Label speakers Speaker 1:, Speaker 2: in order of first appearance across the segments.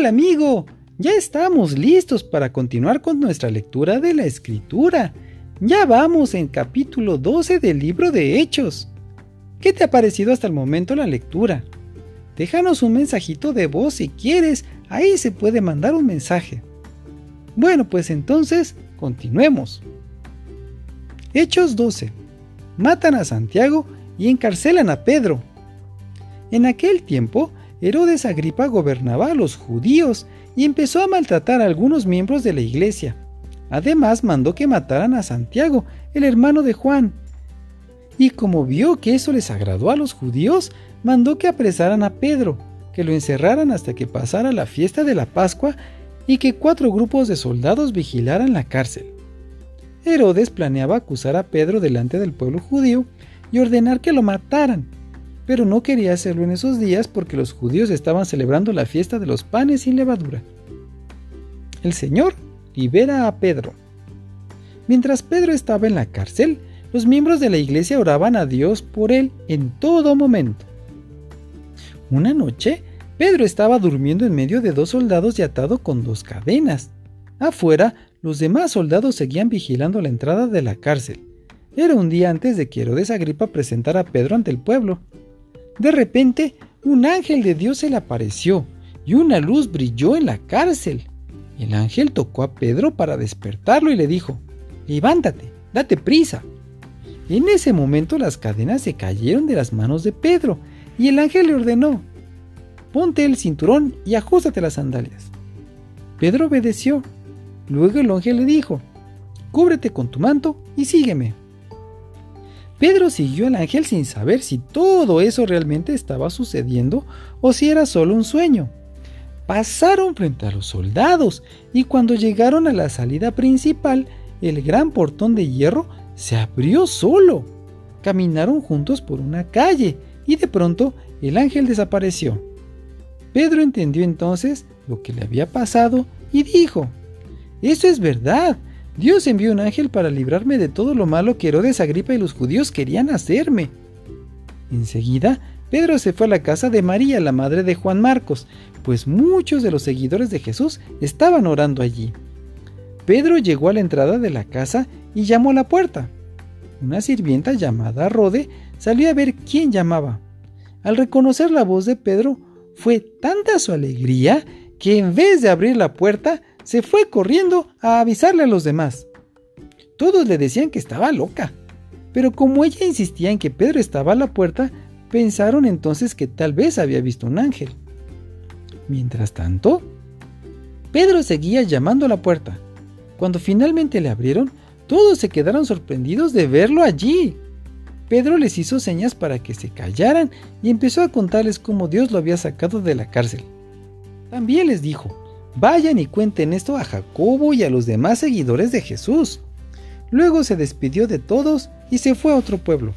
Speaker 1: Hola amigo, ya estamos listos para continuar con nuestra lectura de la escritura. Ya vamos en capítulo 12 del libro de Hechos. ¿Qué te ha parecido hasta el momento la lectura? Déjanos un mensajito de voz si quieres, ahí se puede mandar un mensaje. Bueno, pues entonces, continuemos. Hechos 12. Matan a Santiago y encarcelan a Pedro. En aquel tiempo, Herodes Agripa gobernaba a los judíos y empezó a maltratar a algunos miembros de la iglesia. Además mandó que mataran a Santiago, el hermano de Juan. Y como vio que eso les agradó a los judíos, mandó que apresaran a Pedro, que lo encerraran hasta que pasara la fiesta de la Pascua y que cuatro grupos de soldados vigilaran la cárcel. Herodes planeaba acusar a Pedro delante del pueblo judío y ordenar que lo mataran, pero no quería hacerlo en esos días porque los judíos estaban celebrando la fiesta de los panes sin levadura. El Señor libera a Pedro. Mientras Pedro estaba en la cárcel, los miembros de la iglesia oraban a Dios por él en todo momento. Una noche, Pedro estaba durmiendo en medio de dos soldados y atado con dos cadenas. Afuera, los demás soldados seguían vigilando la entrada de la cárcel. Era un día antes de que Herodes Agripa presentara a Pedro ante el pueblo. De repente, un ángel de Dios se le apareció y una luz brilló en la cárcel. El ángel tocó a Pedro para despertarlo y le dijo, Levántate, date prisa. En ese momento las cadenas se cayeron de las manos de Pedro y el ángel le ordenó, Ponte el cinturón y ajustate las sandalias. Pedro obedeció. Luego el ángel le dijo, Cúbrete con tu manto y sígueme. Pedro siguió al ángel sin saber si todo eso realmente estaba sucediendo o si era solo un sueño. Pasaron frente a los soldados y cuando llegaron a la salida principal, el gran portón de hierro se abrió solo. Caminaron juntos por una calle y de pronto el ángel desapareció. Pedro entendió entonces lo que le había pasado y dijo, Eso es verdad, Dios envió un ángel para librarme de todo lo malo que Herodes Agripa y los judíos querían hacerme. Enseguida, Pedro se fue a la casa de María, la madre de Juan Marcos, pues muchos de los seguidores de Jesús estaban orando allí. Pedro llegó a la entrada de la casa y llamó a la puerta. Una sirvienta llamada Rode salió a ver quién llamaba. Al reconocer la voz de Pedro, fue tanta su alegría que en vez de abrir la puerta, se fue corriendo a avisarle a los demás. Todos le decían que estaba loca, pero como ella insistía en que Pedro estaba a la puerta, pensaron entonces que tal vez había visto un ángel. Mientras tanto, Pedro seguía llamando a la puerta. Cuando finalmente le abrieron, todos se quedaron sorprendidos de verlo allí. Pedro les hizo señas para que se callaran y empezó a contarles cómo Dios lo había sacado de la cárcel. También les dijo, Vayan y cuenten esto a Jacobo y a los demás seguidores de Jesús. Luego se despidió de todos y se fue a otro pueblo.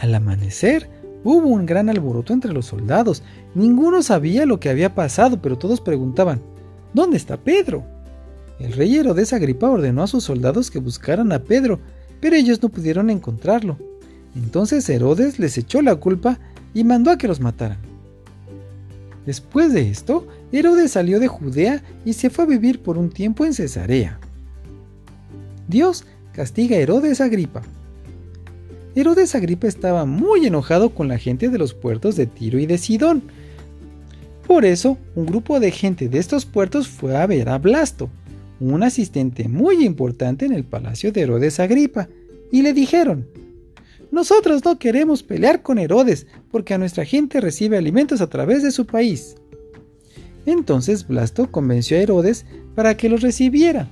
Speaker 1: Al amanecer hubo un gran alboroto entre los soldados. Ninguno sabía lo que había pasado, pero todos preguntaban, ¿dónde está Pedro? El rey Herodes Agripa ordenó a sus soldados que buscaran a Pedro, pero ellos no pudieron encontrarlo. Entonces Herodes les echó la culpa y mandó a que los mataran. Después de esto, Herodes salió de Judea y se fue a vivir por un tiempo en Cesarea. Dios castiga a Herodes Agripa. Herodes Agripa estaba muy enojado con la gente de los puertos de Tiro y de Sidón. Por eso, un grupo de gente de estos puertos fue a ver a Blasto, un asistente muy importante en el palacio de Herodes Agripa, y le dijeron, nosotros no queremos pelear con Herodes porque a nuestra gente recibe alimentos a través de su país. Entonces Blasto convenció a Herodes para que los recibiera.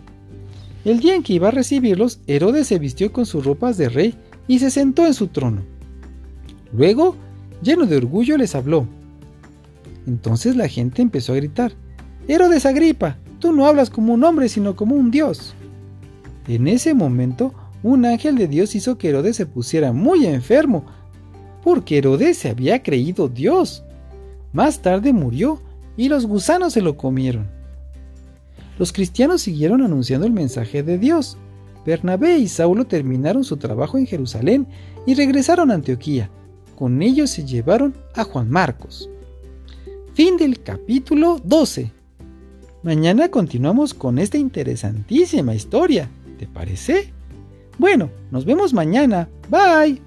Speaker 1: El día en que iba a recibirlos, Herodes se vistió con sus ropas de rey y se sentó en su trono. Luego, lleno de orgullo, les habló. Entonces la gente empezó a gritar, Herodes Agripa, tú no hablas como un hombre, sino como un dios. En ese momento, un ángel de Dios hizo que Herodes se pusiera muy enfermo, porque Herodes se había creído Dios. Más tarde murió y los gusanos se lo comieron. Los cristianos siguieron anunciando el mensaje de Dios. Bernabé y Saulo terminaron su trabajo en Jerusalén y regresaron a Antioquía. Con ellos se llevaron a Juan Marcos. Fin del capítulo 12. Mañana continuamos con esta interesantísima historia. ¿Te parece? Bueno, nos vemos mañana. Bye.